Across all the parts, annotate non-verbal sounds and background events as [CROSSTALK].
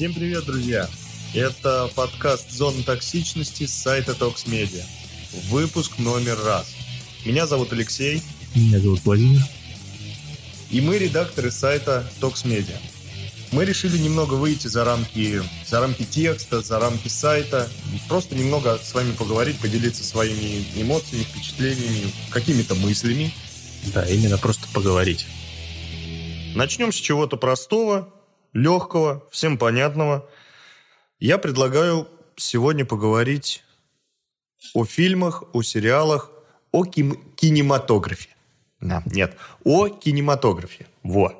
Всем привет, друзья! Это подкаст «Зона токсичности» с сайта Media. Выпуск номер раз. Меня зовут Алексей. Меня зовут Владимир. И мы редакторы сайта Media. Мы решили немного выйти за рамки, за рамки текста, за рамки сайта, просто немного с вами поговорить, поделиться своими эмоциями, впечатлениями, какими-то мыслями. Да, именно просто поговорить. Начнем с чего-то простого, легкого, всем понятного. Я предлагаю сегодня поговорить о фильмах, о сериалах, о кинематографе. Да, нет, о кинематографе. Во.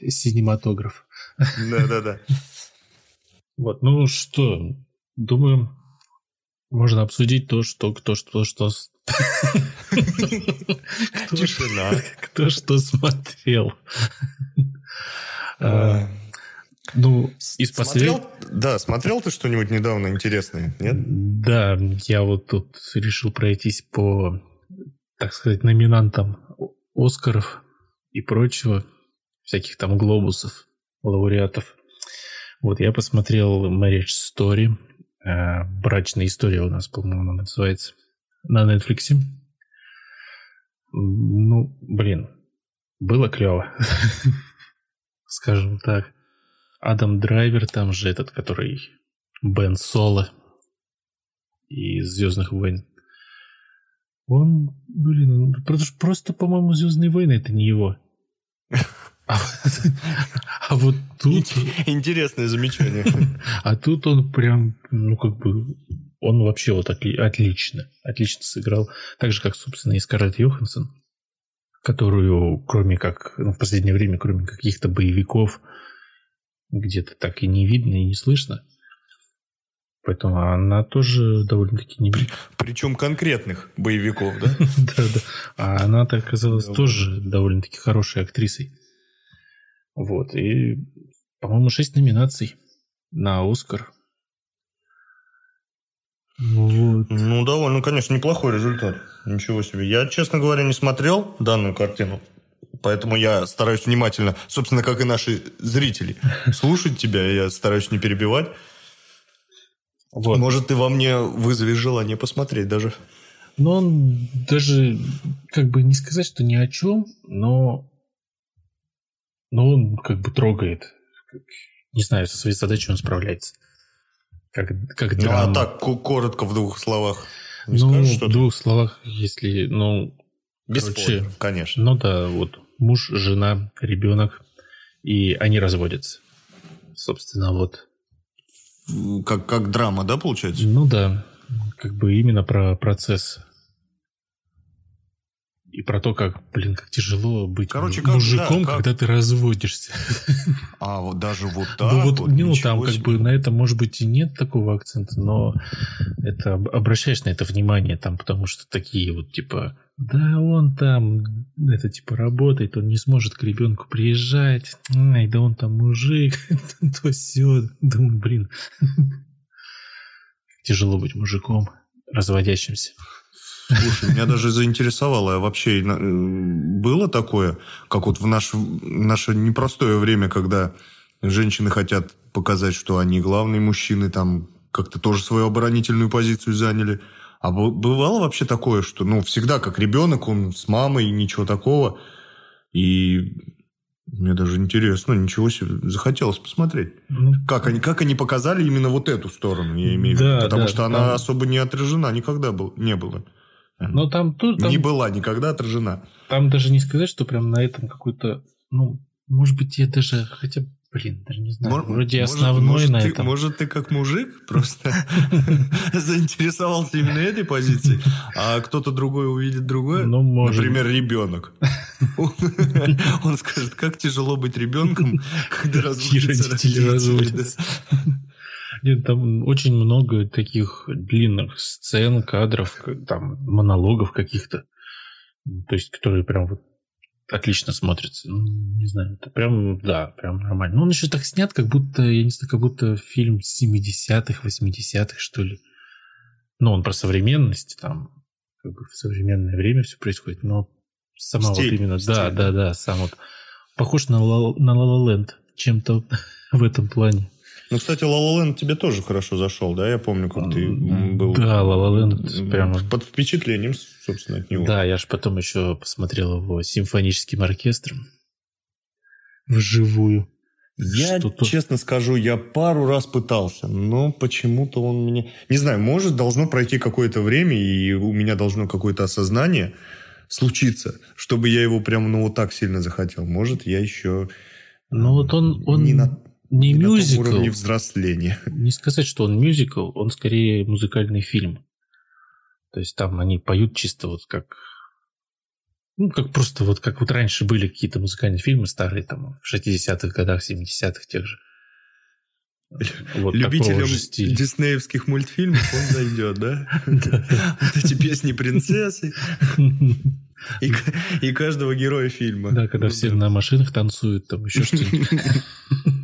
Синематограф. Да-да-да. [LAUGHS] Вот, ну что, думаю, можно обсудить то, что кто что что [LAUGHS] Тишина. кто что смотрел. Ну, из последних... Да, смотрел ты что-нибудь недавно интересное, нет? Да, я вот тут решил пройтись по, так сказать, номинантам Оскаров и прочего, всяких там глобусов, лауреатов. Вот я посмотрел Marriage Story, э, брачная история у нас, по-моему, она называется, на Netflix. Ну, блин, было клево, [LAUGHS] скажем так. Адам Драйвер там же этот, который Бен Соло из Звездных войн. Он, блин, просто, просто по-моему, Звездные войны это не его. [LAUGHS] А, а вот тут, Интересное замечание. [LAUGHS] а тут он прям, ну как бы, он вообще вот отли- отлично, отлично сыграл. Так же, как, собственно, и Скарлетт Йоханссон, которую, кроме как, ну, в последнее время, кроме каких-то боевиков, где-то так и не видно и не слышно. Поэтому она тоже довольно-таки не... Причем конкретных боевиков, да? [LAUGHS] Да, да. А она-то оказалась тоже довольно-таки хорошей актрисой. Вот. И, по-моему, шесть номинаций на Оскар. Вот. Ну, довольно, конечно, неплохой результат. Ничего себе. Я, честно говоря, не смотрел данную картину. Поэтому я стараюсь внимательно, собственно, как и наши зрители, слушать тебя. Я стараюсь не перебивать. Вот. Может, ты во мне вызовешь желание посмотреть даже. Но он даже, как бы не сказать, что ни о чем, но, но он как бы трогает. Не знаю, со своей задачей он справляется. Как, как Ну, драма. а так, ко- коротко, в двух словах. Не ну, скажешь в двух словах, если, ну, Без короче, спойлеров, конечно. Ну да, вот муж, жена, ребенок, и они разводятся. Собственно, вот. Как, как драма, да, получается? Ну да, как бы именно про процесс. И про то, как, блин, как тяжело быть Короче, как- мужиком, да, как- когда ты разводишься. А, вот даже вот так ну вот, вот, ну там как себе. бы на это, может быть, и нет такого акцента, но это об- обращаешь на это внимание там, потому что такие вот типа, да он там, это типа работает, он не сможет к ребенку приезжать, ай, да он там мужик, [LAUGHS] то все, думаю, блин, [LAUGHS] тяжело быть мужиком, разводящимся. Слушай, меня даже заинтересовало, а вообще э, было такое, как вот в наше, наше непростое время, когда женщины хотят показать, что они главные мужчины, там как-то тоже свою оборонительную позицию заняли. А бывало вообще такое, что, ну, всегда как ребенок, он с мамой, ничего такого. И мне даже интересно, ничего себе, захотелось посмотреть. Ну, Как они, как они показали именно вот эту сторону, я имею в Да, виду. Потому да, что она там- особо не отражена никогда был, не было. Но там, там, Не была никогда отражена. там даже не сказать, что прям на этом какой-то, ну, может быть, я даже, хотя, блин, даже не знаю, Мор- вроде может- основной может, на ты, этом. Может, ты как мужик просто [LAUGHS] заинтересовался именно этой позицией, а кто-то другой увидит другое? Ну, может. Например, ребенок. Он скажет, как тяжело быть ребенком, когда И разводятся родители. Нет, там очень много таких длинных сцен, кадров, там, монологов каких-то. То есть, которые прям вот отлично смотрятся. Ну, не знаю, это прям, да, прям нормально. Ну, он еще так снят, как будто, я не знаю, как будто фильм 70-х, 80-х, что ли. Ну, он про современность, там, как бы в современное время все происходит, но сама Стиль, вот именно, стиль, да, да. да, сам вот похож на на La La Land чем-то [LAUGHS] в этом плане. Ну, кстати, Land тебе тоже хорошо зашел, да? Я помню, как ты был... Да, Land прямо... Под впечатлением, собственно, от него. Да, я же потом еще посмотрел его симфоническим оркестром. Вживую. Я, Что-то... честно скажу, я пару раз пытался, но почему-то он меня... Не знаю, может, должно пройти какое-то время, и у меня должно какое-то осознание случиться, чтобы я его прямо ну вот так сильно захотел. Может, я еще... Ну вот он, он не, на, не, не мюзикл. На том уровне взросления. Не сказать, что он мюзикл, он скорее музыкальный фильм. То есть там они поют чисто вот как ну, как просто вот как вот раньше были какие-то музыкальные фильмы старые, там, в 60-х годах, 70-х тех же. Вот Любителям диснеевских мультфильмов он зайдет, [LAUGHS] да? Вот эти песни принцессы. И каждого героя фильма. Да, когда все на машинах танцуют, там еще что-нибудь. [LAUGHS]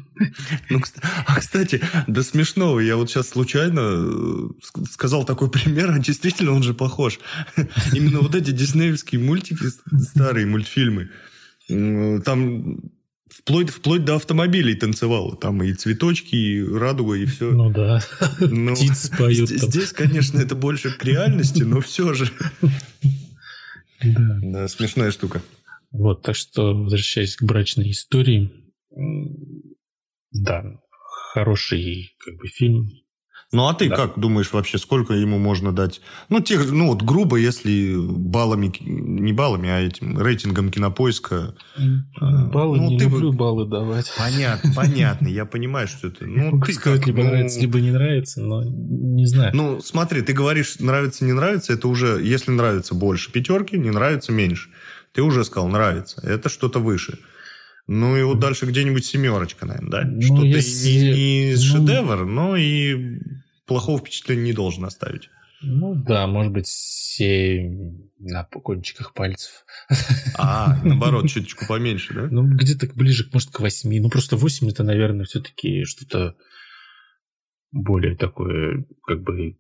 Ну, а, кстати, до смешного. Я вот сейчас случайно э, сказал такой пример, а действительно он же похож. [LAUGHS] Именно вот эти диснеевские мультики, старые мультфильмы, там вплоть, вплоть до автомобилей танцевало. Там и цветочки, и радуга, и все. Ну да, но птицы поют. Здесь, здесь, конечно, это больше к реальности, но все же. Да. да, смешная штука. Вот, так что, возвращаясь к брачной истории, да, хороший как бы фильм. Ну, а ты да. как думаешь вообще, сколько ему можно дать? Ну, тех, ну, вот грубо, если баллами, не баллами, а этим рейтингом кинопоиска. А, баллы ну, не ты люблю баллы давать. Понятно, [LAUGHS] понятно, я понимаю, что это. Ну, ты сказать, либо ну... нравится, либо не нравится, но не знаю. Ну, смотри, ты говоришь, нравится, не нравится, это уже, если нравится больше пятерки, не нравится меньше. Ты уже сказал, нравится. Это что-то выше. Ну и вот дальше где-нибудь семерочка, наверное, да? Ну, Что-то если... не, не ну... шедевр, но и плохого впечатления не должен оставить. Ну да, может быть, семь на кончиках пальцев. А, наоборот, чуточку поменьше, да? Ну, где-то ближе, может, к восьми. Ну, просто восемь это, наверное, все-таки что-то более такое, как бы,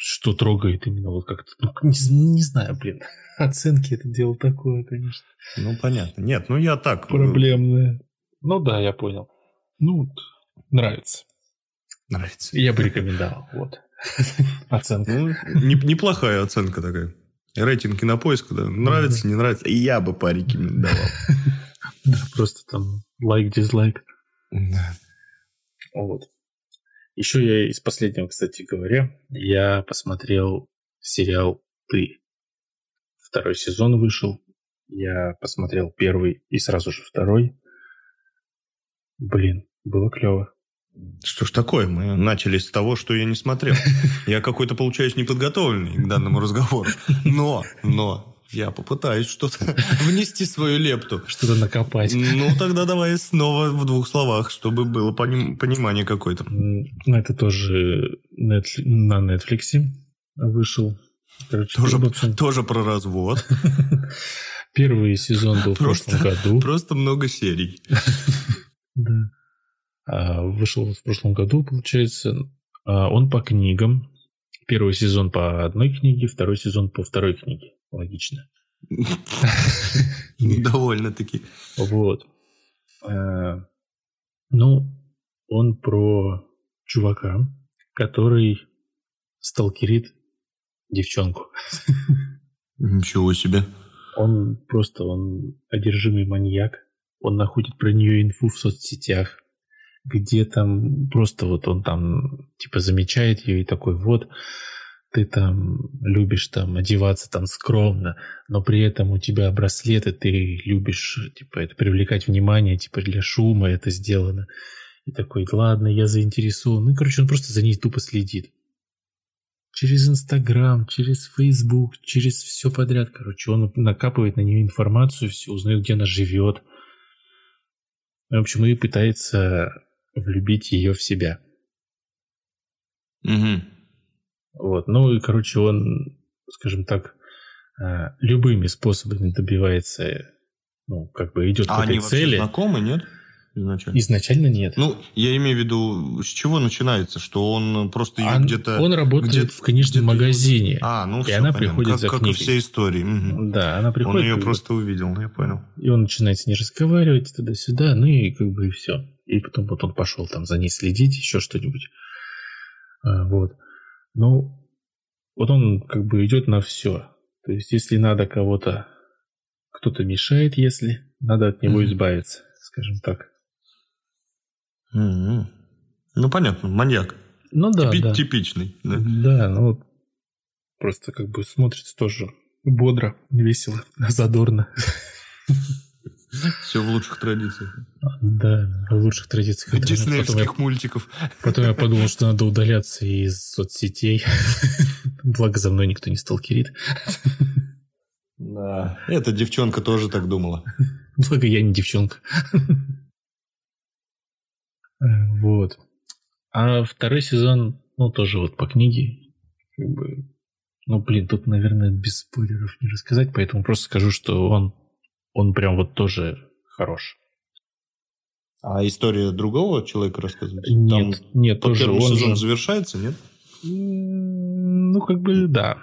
что трогает именно вот как-то. Ну, не, не знаю, блин. [LAUGHS] Оценки это дело такое, конечно. Ну, понятно. Нет, ну я так... Э, Проблемное. Ну да, я понял. Ну, нравится. Нравится. Я бы рекомендовал. Вот. [LAUGHS] Оценка. Ну, не, неплохая оценка такая. Рейтинг на поиск, да. Нравится, не нравится. И я бы порекомендовал. [LAUGHS] Да, просто там лайк-дизлайк. Да. Вот. Еще я из последнего, кстати говоря, я посмотрел сериал «Ты». Второй сезон вышел. Я посмотрел первый и сразу же второй. Блин, было клево. Что ж такое? Мы начали с того, что я не смотрел. [LAUGHS] Я какой-то, получаюсь, неподготовленный к данному разговору. Но, но, я попытаюсь что-то [LAUGHS] внести свою лепту. Что-то накопать. Ну, тогда давай снова в двух словах, чтобы было поним- понимание какое-то. Ну, это тоже на Netflix вышел. Короче, тоже, общем... тоже про развод. [LAUGHS] Первый сезон был просто, в прошлом году. Просто много серий. [LAUGHS] Да. А, вышел в прошлом году, получается. А, он по книгам. Первый сезон по одной книге, второй сезон по второй книге. Логично. [LAUGHS] Довольно-таки. Вот. А, ну, он про чувака, который сталкерит девчонку. Ничего себе. Он просто, он одержимый маньяк. Он находит про нее инфу в соцсетях, где там просто вот он там типа замечает ее и такой вот ты там любишь там одеваться там скромно, но при этом у тебя браслеты, ты любишь типа это привлекать внимание, типа для шума это сделано. И такой, ладно, я заинтересован. Ну, короче, он просто за ней тупо следит через Инстаграм, через Фейсбук, через все подряд. Короче, он накапывает на нее информацию, все узнает, где она живет. В общем, и пытается влюбить ее в себя. Угу. Вот. Ну и, короче, он, скажем так, э, любыми способами добивается, ну, как бы идет а к этой они цели. знакомы, нет? изначально? Изначально нет. Ну, я имею в виду, с чего начинается, что он просто ее Он- где-то... Он работает где-то- в книжном магазине. А, ну И все, она понятно. приходит как, за как и книгой. все истории. Мгм. Да, она Он приходит. ее как бы, просто увидел, я понял. И он начинает с ней разговаривать туда-сюда, ну и как бы и все. И потом вот он пошел там за ней следить, еще что-нибудь. А, вот. Ну, вот он как бы идет на все. То есть, если надо кого-то, кто-то мешает, если надо от него Мгм. избавиться, скажем так. Мгм. Ну, понятно, маньяк. Ну да, Типи- да. Типичный. да. Да, ну вот просто как бы смотрится тоже бодро, весело, [LAUGHS] задорно. [LAUGHS] Все в лучших традициях. Да, в лучших традициях. интернета. Потом я Диснеевских мультиков. Потом я подумал, что надо удаляться из соцсетей. Благо за мной никто не сталкерит. Да. Эта девчонка тоже так думала. Благо я не девчонка. Вот. А второй сезон, ну, тоже вот по книге. Как бы, ну, блин, тут, наверное, без спойлеров не рассказать, поэтому просто скажу, что он, он прям вот тоже хорош. А история другого человека рассказывается? Нет, нет, Там тоже первый он сезон же... завершается, нет? Ну, как бы да.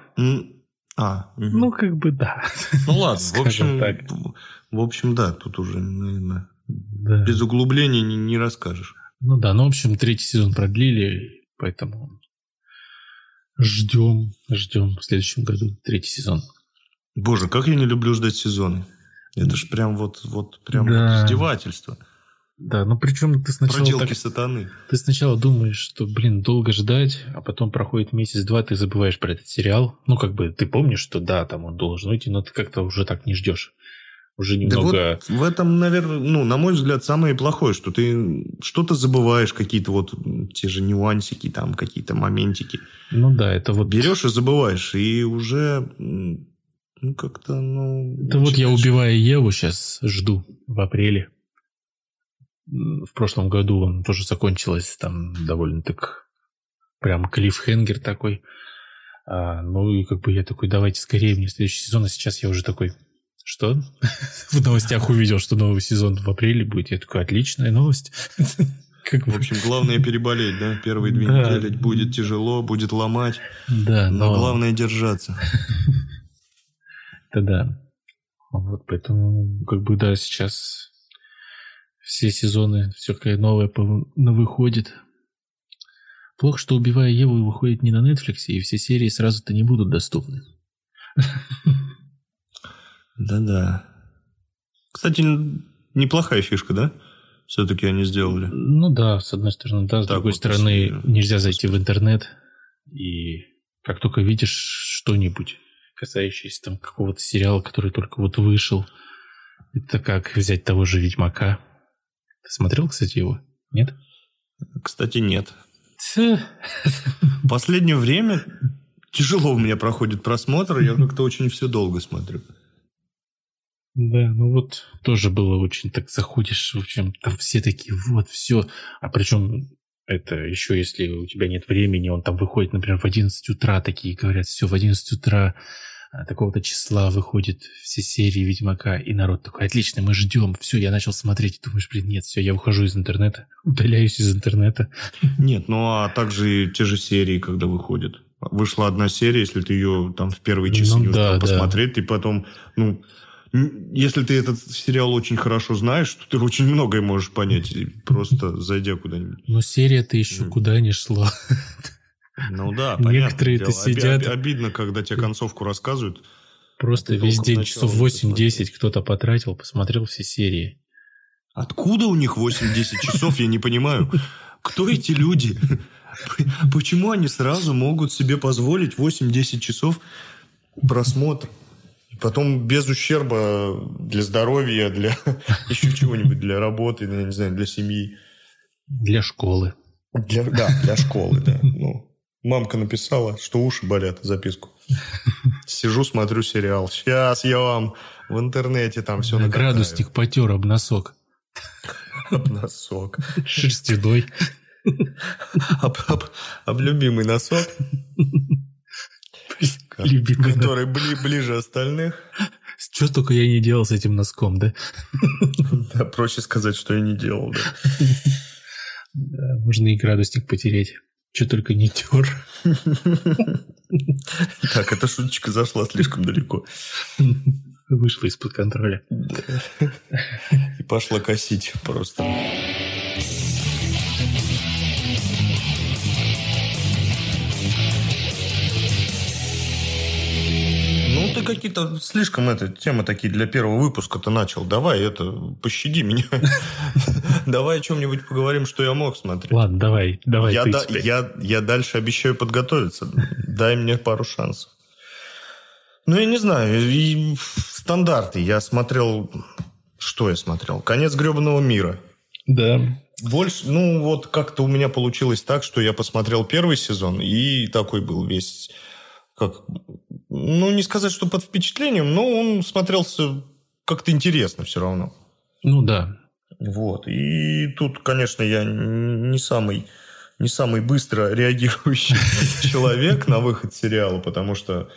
А, мгм. Ну, как бы да. Ну ладно, в [LAUGHS] общем, так. в общем, да, тут уже, наверное, Да. без углубления не, не расскажешь. Ну да, ну, в общем, третий сезон продлили, поэтому ждем, ждем в следующем году третий сезон. Боже, как я не люблю ждать сезоны. Это ж прям вот, вот прям Да. вот издевательство. Да, ну причем ты сначала, Проделки так- сатаны. ты сначала думаешь, что, блин, долго ждать, а потом проходит месяц-два, ты забываешь про этот сериал. Ну, как бы ты помнишь, что да, там он должен выйти, но ты как-то уже так не ждешь. Уже Да немного... вот в этом, наверное, ну, на мой взгляд, самое плохое, что ты что-то забываешь, какие-то вот те же нюансики, там, какие-то моментики. Ну да, это вот... Берешь и забываешь, и уже, ну, как-то, ну... Это вот я убиваю Еву сейчас жду в апреле. В прошлом году он тоже закончилось там довольно так прям клиффхенгер такой. А, ну и как бы я такой, давайте скорее мне следующий сезон, а сейчас я уже такой, что? [LAUGHS] В новостях увидел, что новый сезон в апреле будет. Я такой, отличная новость. [LAUGHS] Как В общем, главное переболеть, да? Первые две Да. недели будет тяжело, будет ломать, да, но но главное держаться. [LAUGHS] это да. Вот поэтому, как бы, да, сейчас все сезоны, все какая новое на выходит. Плохо, что «Убивая Еву» выходит не на Netflix, и все серии сразу-то не будут доступны. Да-да. Кстати, неплохая фишка, да? Все-таки они сделали. Ну да, с одной стороны, да, с Так другой вот, стороны, нельзя зайти в интернет, и как только видишь что-нибудь, касающееся там какого-то сериала, который только вот вышел, это как взять того же «Ведьмака». Ты смотрел, кстати, его? Нет? Кстати, нет. В последнее время тяжело у меня проходит просмотр, я как-то очень все долго смотрю. Да, ну вот тоже было очень так заходишь, в общем, там все такие, вот, все. А причем это еще если у тебя нет времени, он там выходит, например, в 11 утра, такие говорят, все, в 11 утра а, такого-то числа выходит все серии Ведьмака, и народ такой, отлично, мы ждем, все, я начал смотреть, и думаешь, блин, нет, все, я выхожу из интернета, удаляюсь из интернета. Нет, ну а также те же серии, когда выходят. Вышла одна серия, если ты ее там в первые часы Ну не успел да, да. посмотреть, ты потом, ну, если ты этот сериал очень хорошо знаешь, то ты очень многое можешь понять, просто зайдя куда-нибудь. Но серия-то еще Мгм. куда не шла. Ну да, понятно. Некоторые-то сидят- обидно, когда тебе концовку рассказывают. Просто весь день, часов не 8-10 кто-то потратил, посмотрел все серии. Откуда у них 8-10 часов, я не понимаю. Кто эти люди? Почему они сразу могут себе позволить 8-10 часов просмотра? Потом без ущерба для здоровья, для [LAUGHS] еще чего-нибудь, для работы, я не знаю, для семьи. Для школы. Для, да, для школы, да. Ну, мамка написала, что уши болят, записку. Сижу, смотрю сериал. Сейчас я вам в интернете там все На градусник потер об носок. Носок. Шерстяной. Об, об- об любимый носок, Любимый который бли- ближе остальных. Что только я не делал с этим носком, да? Да, проще сказать, что я не делал, да. Да, можно и градусник потереть. Что только не тер. Так, эта шуточка зашла слишком далеко. Вышла из-под контроля. И пошла косить просто. Какие-то слишком это, темы такие для первого выпуска-то начал. Давай это, пощади меня. [LAUGHS] Давай о чем-нибудь поговорим, что я мог смотреть. Ладно, давай, давай я, ты да- я, я дальше обещаю подготовиться. Дай мне пару шансов. Ну, я не знаю. И стандарты. Я смотрел... Что я смотрел? «Конец гребаного мира». Да. Больше, ну, вот как-то у меня получилось так, что я посмотрел первый сезон и такой был весь, как, ну, не сказать, что под впечатлением, но он смотрелся как-то интересно все равно. Ну да. Вот. И тут, конечно, я не самый, не самый быстро реагирующий [LAUGHS] человек на выход сериала, потому что,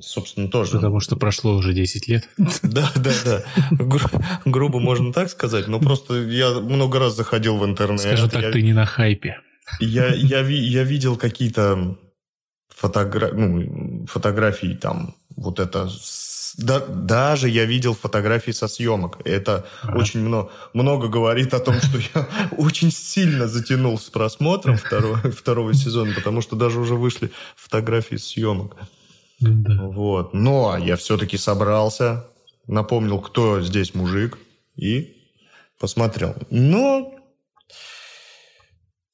собственно, тоже... Потому что прошло уже 10 лет. [LAUGHS] Да, да, да. Гру- грубо можно так сказать, но просто я много раз заходил в интернет. Скажем так, я, ты не на хайпе. я, я, я видел какие-то фотогра... ну, фотографии там, вот это... да- даже я видел фотографии со съемок. Это Ага. очень много, много говорит о том, что я [LAUGHS] очень сильно затянул с просмотром второго, второго сезона, потому что даже уже вышли фотографии съемок. Ну да. Вот. Но я все-таки собрался, напомнил, кто здесь мужик, и посмотрел. Но,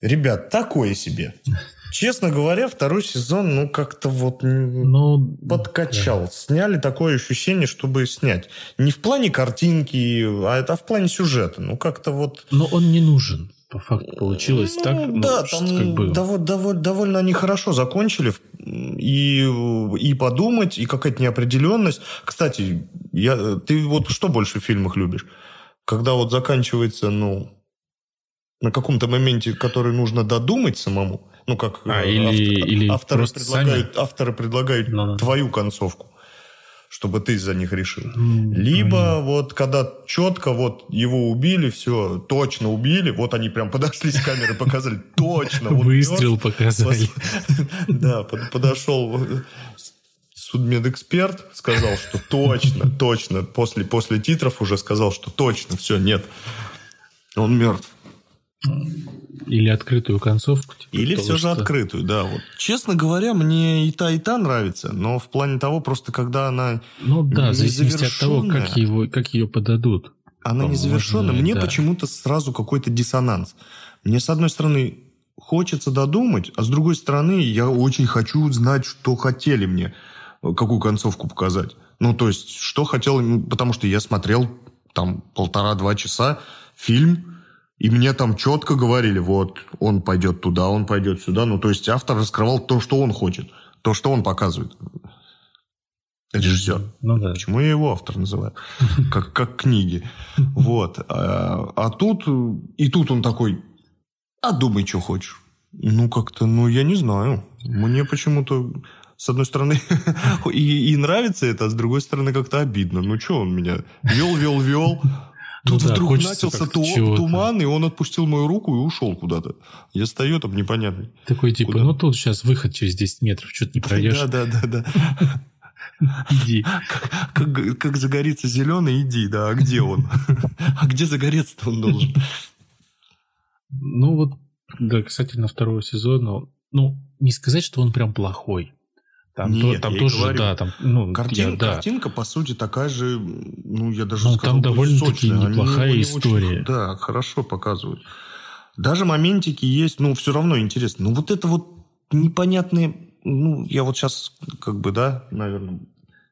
ребят, такое себе. [LAUGHS] Честно говоря, второй сезон, ну, как-то вот Ну, подкачал. Сняли такое ощущение, чтобы снять. Не в плане картинки, а это в плане сюжета. Ну, как-то вот... Но он не нужен. По факту получилось Ну, так. ну, да, что там как бы... дово- дово- довольно они хорошо закончили. И, и подумать, и какая-то неопределенность. Кстати, я, ты вот что больше в фильмах любишь? Когда вот заканчивается, ну, на каком-то моменте, который нужно додумать самому. Ну, как А, э, или- или авторы, предлагают, авторы предлагают Ну, да. твою концовку, чтобы ты за них решил. М, Либо вот когда четко вот его убили, все, точно убили, вот они прям подошли с камеры, показали, [LAUGHS] точно. вот Выстрел мертв. показали. [LAUGHS] Да, под- подошел судмедэксперт, сказал, что точно, точно, после, после титров уже сказал, что точно, все, нет, он мертв. Или открытую концовку. типа Или того, все же что- открытую, да. Вот. Честно говоря, мне и та, и та нравится, но в плане того, просто когда она Ну да, в зависимости от того, как, его, как ее подадут. она Возможно, незавершенна, мне да. почему-то сразу какой-то диссонанс. Мне, с одной стороны, хочется додумать, а с другой стороны, я очень хочу знать, что хотели мне, э, какую концовку показать. Ну, то есть, что хотел, потому что я смотрел там полтора-два часа фильм, и мне там четко говорили, вот, он пойдет туда, он пойдет сюда. Ну, то есть, автор раскрывал то, что он хочет, то, что он показывает. Режиссер. Ну да. Почему я его автор называю? [LAUGHS] Как, как книги. Вот. А, а тут... И тут он такой... А думай, что хочешь. Ну, как-то... Ну, я не знаю. Мне почему-то... С одной стороны, [LAUGHS] и, и нравится это, а с другой стороны, как-то обидно. Ну, что он меня вел, вел, вел. Ну Тут да, вдруг хочется начался ту- туман, и он отпустил мою руку и ушел куда-то. Я стою там непонятный. Такой типа, Куда? ну тут сейчас выход через 10 метров, что-то не пройдешь, Да, да, да, да. иди. Как, как загорится зеленый, иди, да. А где он? А где загореться-то он должен? Ну вот, да, касательно второго сезона, ну, не сказать, что он прям плохой. Там, Нет, то- там я тоже, говорю. да, там, ну, Картин- я- да. Картинка, по сути, такая же, ну, я даже Ну, сказал, там довольно-таки. Они неплохая не история. очень- да, хорошо показывают. Даже моментики есть, ну, все равно интересно. Ну, вот это вот непонятные... Ну, я вот сейчас, как бы, да, наверное...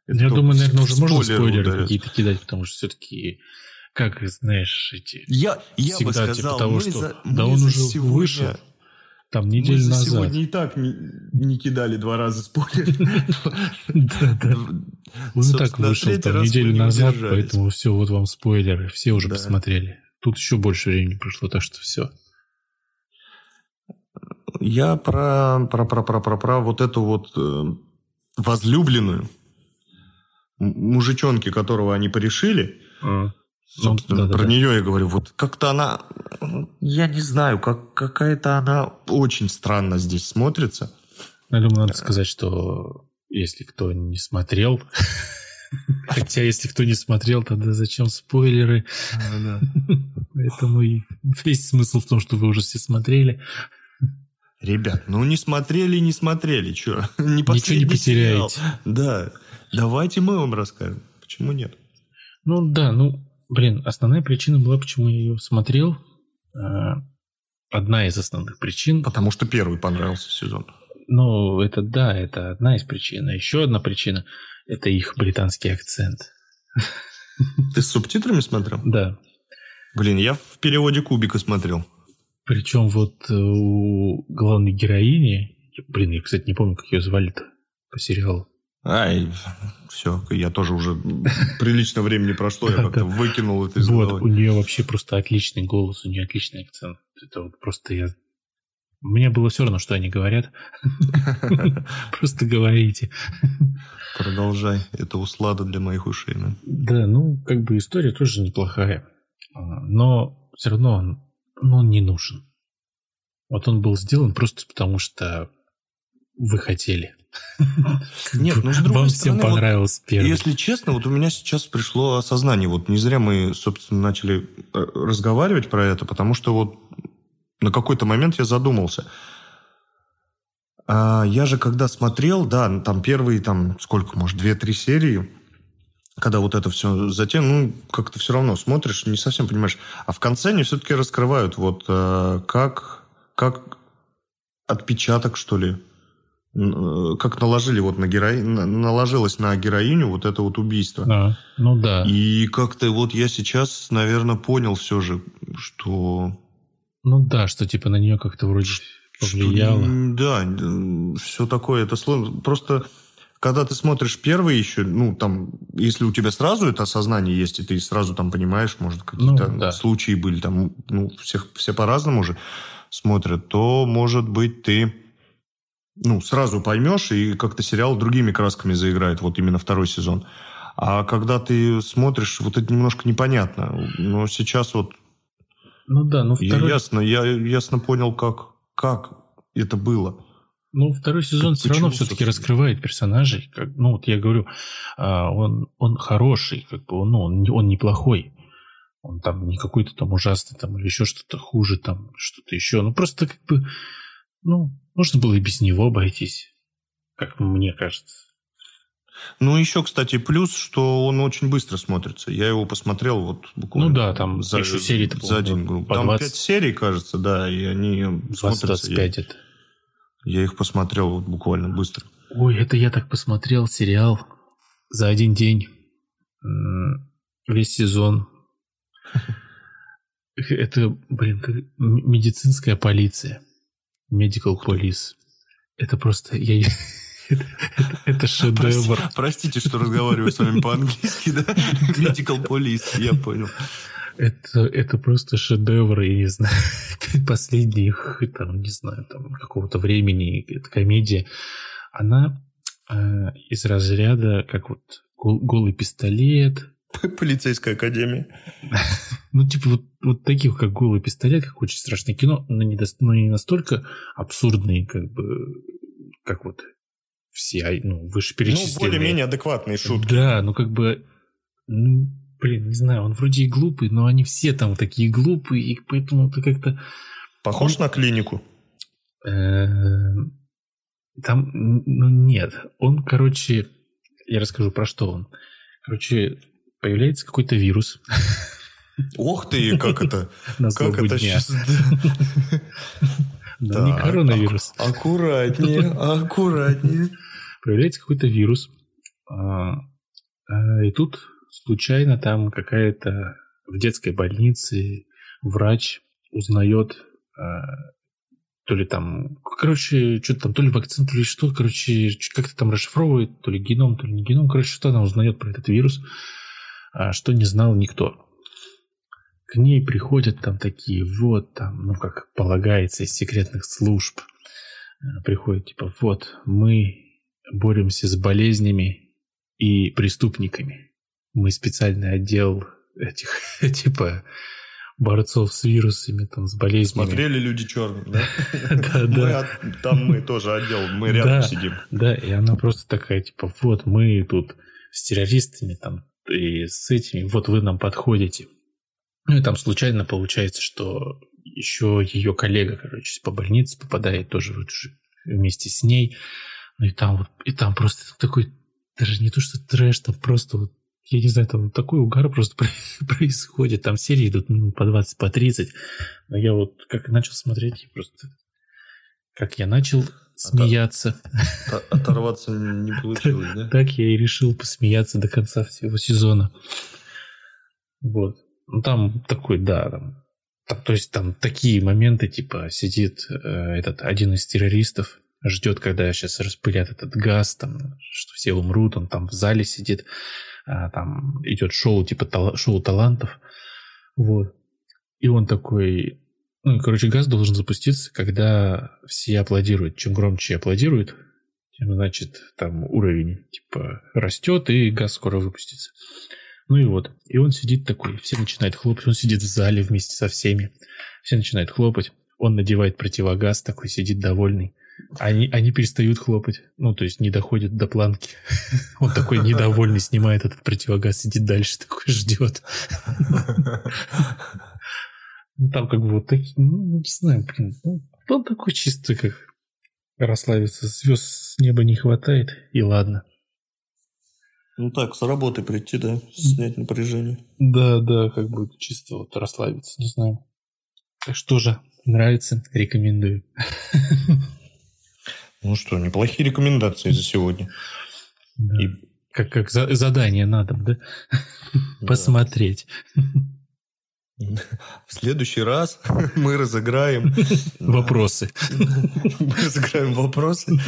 Я думаю, наверное, уже можно спойлеры какие-то кидать, потому что все-таки, как, знаешь, эти... Я, я бы типа сказал, того, мы что за, да мы он за уже сегодня- вышел Там Мы неделю за назад. сегодня и так не, не кидали два раза спойлер. [LAUGHS] Он и так вышел там мы неделю не назад, поэтому все, вот вам спойлеры. Все уже посмотрели. Тут еще больше времени прошло, так что все. Я про, про, про, про, про, про вот эту вот э, возлюбленную мужичонки, которого они порешили. Собственно, ну, да, про да, нее я говорю. Вот как-то она, я не знаю, как какая-то она очень странно здесь смотрится. Я думаю, надо сказать, что если кто не смотрел, [LAUGHS] хотя если кто не смотрел, тогда зачем спойлеры? Поэтому весь смысл в том, что вы уже все смотрели. Ребят, ну не смотрели, не смотрели, что? [LAUGHS] Не Ничего не потеряете. Да, давайте мы вам расскажем. Почему нет? Ну да, ну, блин, основная причина была, почему я ее смотрел. А, одна из основных причин. Потому что первый понравился сезон. Ну, это да, это одна из причин. А еще одна причина – это их британский акцент. Ты с субтитрами смотрел? Да. Блин, я в переводе Кубика смотрел. Причем вот э, у главной героини, блин, я, кстати, не помню, как ее звали-то по сериалу. Ай, все, я тоже уже прилично времени прошло, я [LAUGHS] как-то выкинул это из Вот, у нее вообще просто отличный голос, у нее отличный акцент. Это вот просто я... Мне было все равно, что они говорят. [LAUGHS] Просто говорите. Продолжай. Это услада для моих ушей. Да, ну, как бы история тоже неплохая. А, но все равно он но он не нужен. Вот он был сделан просто потому, что вы хотели. Нет, ну с другой Вам всем понравился вот, первый. Если честно, вот у меня сейчас пришло осознание. Вот не зря мы, собственно, начали э, разговаривать про это, потому что вот на какой-то момент я задумался. А я же когда смотрел, да, там первые, там, сколько, может, две-три серии, когда вот это все затем, ну, как-то все равно смотришь, не совсем понимаешь. А в конце они все-таки раскрывают, вот э, как, как отпечаток, что ли, как наложили вот на герои... наложилось на героиню вот это вот убийство. А, ну да. И как-то вот я сейчас, наверное, понял все же, что... Ну да, что типа на нее как-то вроде повлияло. Что, да, все такое, это сложно. Просто когда ты смотришь первый еще, ну, там, если у тебя сразу это осознание есть, и ты сразу там понимаешь, может, какие-то ну, да. случаи были, там, ну, всех, все по-разному же смотрят, то, может быть, ты, ну, сразу поймешь, и как-то сериал другими красками заиграет, вот именно второй сезон. А когда ты смотришь, вот это немножко непонятно. Но сейчас вот... Ну да, ну второй... Я ясно, я ясно понял, как, как это было. Ну, второй сезон так все равно все-таки раскрывает персонажей. Как, ну, вот я говорю, а, он, он хороший, как бы, ну, он, он неплохой. Он там не какой-то там ужасный, там, или еще что-то хуже, там, что-то еще. Ну, просто как бы, ну, можно было и без него обойтись, как мне кажется. Ну, еще, кстати, плюс, что он очень быстро смотрится. Я его посмотрел вот буквально... Ну да, там за, еще серии За один групп. Там 20... 5 серий, кажется, да, и они 20, смотрятся. 25 это. Я их посмотрел вот буквально быстро. Ой, это я так посмотрел сериал за один день. Весь сезон. [LAUGHS] Это, блин, медицинская полиция. Medical Police. Это просто... Я, [LAUGHS] это, шедевр. Прости, простите, что разговариваю с вами по-английски, да? [LAUGHS] Medical Police, я понял. Это, это просто шедевр, я не знаю, [LAUGHS] последних, там, не знаю, там, какого-то времени, эта комедия, она э, из разряда, как вот голый пистолет. Полицейская академия. [LAUGHS] Ну, типа вот, вот таких, как голый пистолет, как очень страшное кино, но не, до, но не настолько абсурдные, как бы, как вот все, ну, вышеперечисленные. Ну, более-менее адекватные шутки. Да, ну, как бы, ну, блин, не знаю, он вроде и глупый, но они все там такие глупые, и поэтому ты как-то... Похож на клинику? Эм, там, ну нет, он, короче, я расскажу, про что он. Короче, появляется какой-то вирус. Ох ты, как это? [LAUGHS] Как это сейчас? Да, не коронавирус. Аккуратнее, аккуратнее. Появляется какой-то вирус. А, а, и тут случайно там какая-то в детской больнице врач узнает э, то ли там, короче, что-то там, то ли вакцин, то ли что, короче, как-то там расшифровывает, то ли геном, то ли не геном, короче, что она узнает про этот вирус, а, что не знал никто. К ней приходят там такие, вот там, ну, как полагается, из секретных служб, приходят, типа, вот, мы боремся с болезнями, и преступниками. Мы специальный отдел этих, [LAUGHS] типа, борцов с вирусами, там, с болезнями. Смотрели «Люди черные», да? [LAUGHS] Да, да. Там мы тоже отдел, мы рядом сидим. Да, и она просто такая, типа, вот мы тут с террористами, там, и с этими, вот вы нам подходите. Ну и там случайно получается, что еще ее коллега, короче, по больнице попадает тоже вот вместе с ней. Ну и там вот, и там просто такой, даже не то, что трэш, там просто вот я не знаю, там такой угар просто [LAUGHS] происходит. Там серии идут минут по 20, по 30. Но я вот как начал смотреть, я просто... Как я начал смеяться. Оторваться не получилось, да? [LAUGHS] Так я и решил посмеяться до конца всего сезона. Вот. Ну там такой, да, там, там, то есть там такие моменты, типа сидит э, этот один из террористов, ждет, когда сейчас распылят этот газ, там, что все умрут, он там в зале сидит, а, там идет шоу, типа тал- шоу талантов, вот. И он такой, ну, короче, газ должен запуститься, когда все аплодируют. Чем громче аплодируют, тем, значит, там уровень, типа, растет, и газ скоро выпустится. Ну и вот. И он сидит такой, все начинают хлопать, он сидит в зале вместе со всеми. Все начинают хлопать. Он надевает противогаз, такой сидит довольный. Они, они перестают хлопать. Ну, то есть не доходят до планки. [LAUGHS] Он такой недовольный, снимает этот противогаз, сидит дальше, [LAUGHS] такой ждет. [LAUGHS] Ну, там как бы вот такие, ну, не знаю, блин, ну, он такой чистый, как расслабиться. Звезд с неба не хватает, и ладно. Ну так, с работы прийти, да, снять напряжение. Да, да, как бы чисто вот расслабиться, не знаю. Так что же, нравится, рекомендую. [LAUGHS] Ну что, неплохие рекомендации за сегодня. Да. И... Как, как за, задание надо, да? да? Посмотреть. [LAUGHS] В следующий раз [LAUGHS] мы разыграем... [LAUGHS] Вопросы. [LAUGHS] Мы разыграем вопросы.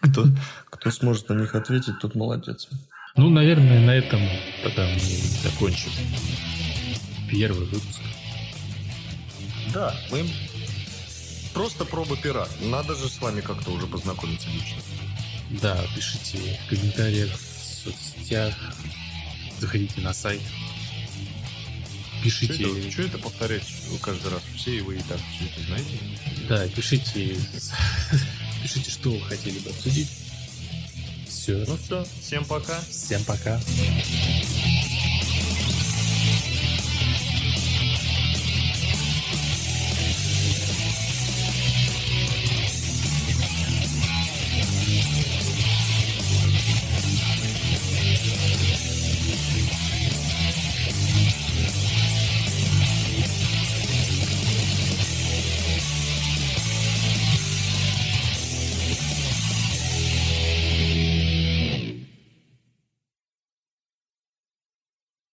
Кто, кто сможет на них ответить, тот молодец. Ну, наверное, на этом тогда мы закончим первый выпуск. Да, мы просто проба пера. Надо же с вами как-то уже познакомиться лично. Да, пишите в комментариях в соцсетях, заходите на сайт. Пишите... Что это, что это повторять каждый раз? Все вы и так все это знаете? Да, пишите, пишите, что вы хотели бы обсудить. Все. Ну все, всем пока. Всем пока.